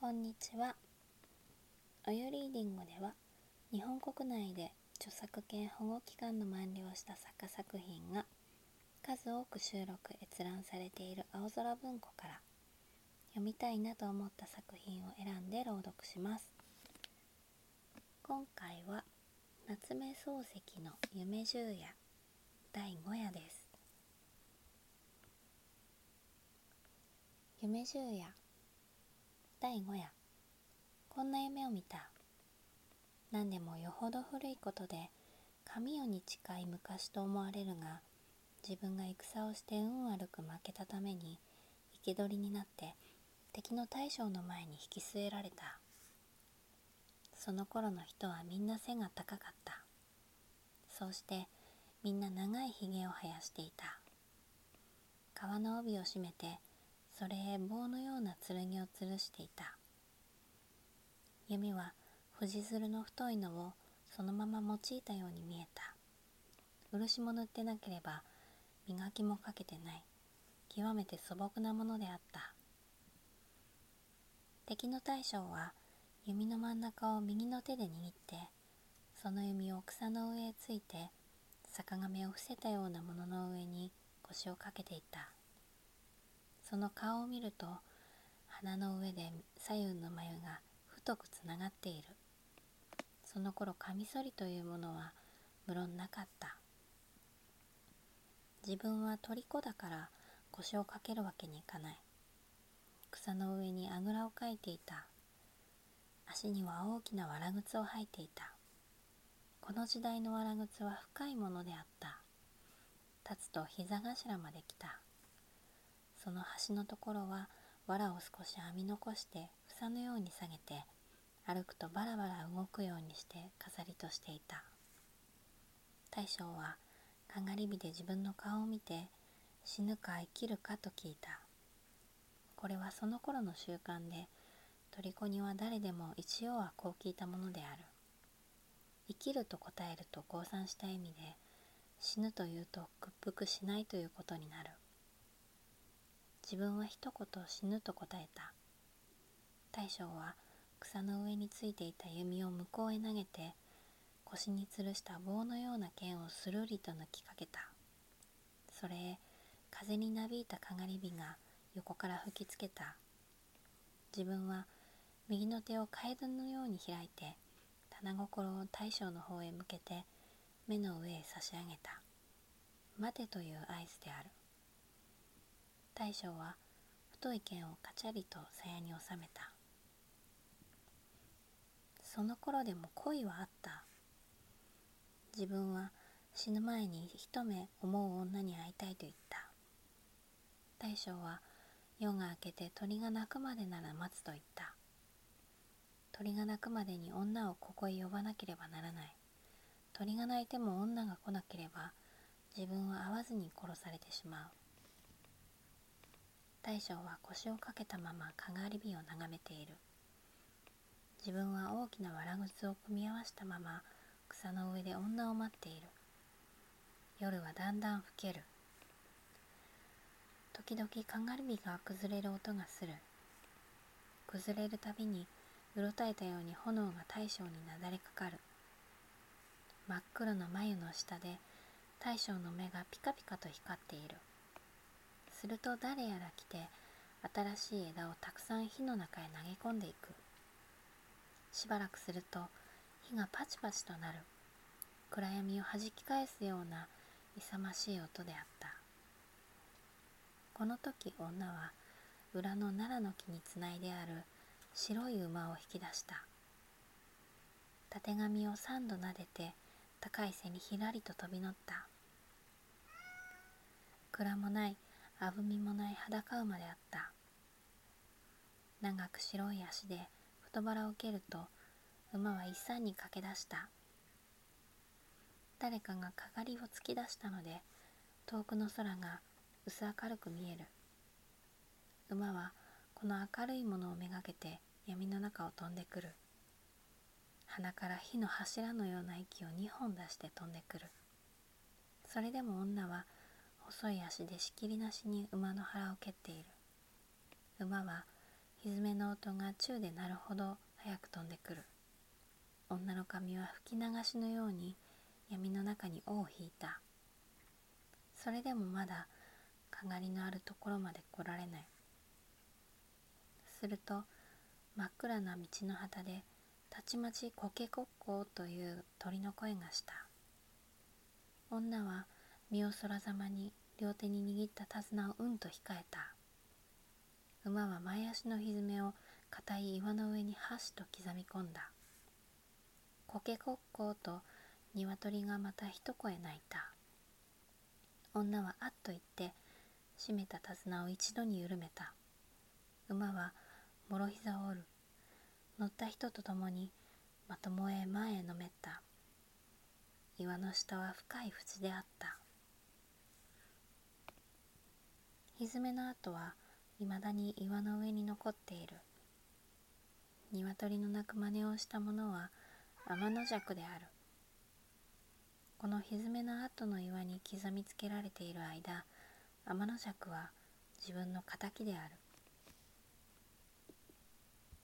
こんにちは。おゆリーディングでは、日本国内で著作権保護期間の満了した作家作品が数多く収録閲覧されている青空文庫から読みたいなと思った作品を選んで朗読します。今回は夏目漱石の夢十夜第5夜です。夢十夜第5夜。こんな夢を見た。何でもよほど古いことで神代に近い昔と思われるが自分が戦をして運悪く負けたために生け捕りになって敵の大将の前に引き据えられた。その頃の人はみんな背が高かった。そうしてみんな長いひげを生やしていた。皮の帯を締めてそれへ棒のような剣を吊るしていた。弓は藤鶴の太いのをそのまま用いたように見えた。漆も塗ってなければ磨きもかけてない。極めて素朴なものであった。敵の大将は弓の真ん中を右の手で握ってその弓を草の上へついて坂上を伏せたようなものの上に腰をかけていた。その顔を見ると鼻の上で左右の眉が太くつながっている。その頃カミソリというものは無論なかった。自分は虜だから腰をかけるわけにいかない。草の上にあぐらをかいていた。足には大きなわら靴を履いていた。この時代のわら靴は深いものであった。立つと膝頭まで来た。その端のところは藁を少し編み残して房のように下げて歩くとバラバラ動くようにして飾りとしていた。大将はかがり火で自分の顔を見て死ぬか生きるかと聞いた。これはその頃の習慣で虜には誰でも一応はこう聞いたものである。生きると答えると降参した意味で死ぬというと屈服しないということになる。自分は一言死ぬと答えた。大将は草の上についていた弓を向こうへ投げて腰に吊るした棒のような剣をするりと抜きかけた。それへ風になびいたかがり火が横から吹きつけた。自分は右の手をカエルのように開いて棚心を大将の方へ向けて目の上へ差し上げた。待てという合図である。大将は太い剣をカチャリと鞘に収めた。その頃でも恋はあった。自分は死ぬ前に一目思う女に会いたいと言った。大将は夜が明けて鳥が鳴くまでなら待つと言った。鳥が鳴くまでに女をここへ呼ばなければならない。鳥が鳴いても女が来なければ自分は会わずに殺されてしまう。大将は腰をかけたままかがり火を眺めている。自分は大きなわら靴を組み合わせたまま草の上で女を待っている。夜はだんだん更ける。時々かがり火が崩れる音がする。崩れるたびにうろたえたように炎が大将になだれかかる。真っ黒な眉の下で大将の目がピカピカと光っている。すると誰やら来て新しい枝をたくさん火の中へ投げ込んでいく。しばらくすると火がパチパチとなる。暗闇をはじき返すような勇ましい音であった。この時女は裏の奈良の木につないである白い馬を引き出した。たてがみを三度撫でて高い背にひらりと飛び乗った。蔵もないあぶみもない裸馬であった。長く白い足で太腹を蹴ると馬は一山に駆け出した。誰かがかがりを突き出したので遠くの空が薄明るく見える。馬はこの明るいものをめがけて闇の中を飛んでくる。鼻から火の柱のような息を2本出して飛んでくる。それでも女は細い足でしきりなしに馬の腹を蹴っている。馬は蹄の音が宙で鳴るほど早く飛んでくる。女の髪は吹き流しのように闇の中に尾を引いた。それでもまだかがりのあるところまで来られない。すると真っ暗な道の旗でたちまちコケコッコーという鳥の声がした。女は身をそらざまに両手に握った手綱をうんと控えた。馬は前足のひづめを硬い岩の上に箸と刻み込んだ。コケコッコーと鶏がまた一声鳴いた。女はあっと言って締めた手綱を一度に緩めた。馬はもろ膝を折る。乗った人と共にまともへ前へのめった。岩の下は深い淵であった。蹄の跡はいまだに岩の上に残っている。鶏の鳴く真似をした者は天の尺である。このひずめの跡の岩に刻みつけられている間天の尺は自分の敵である。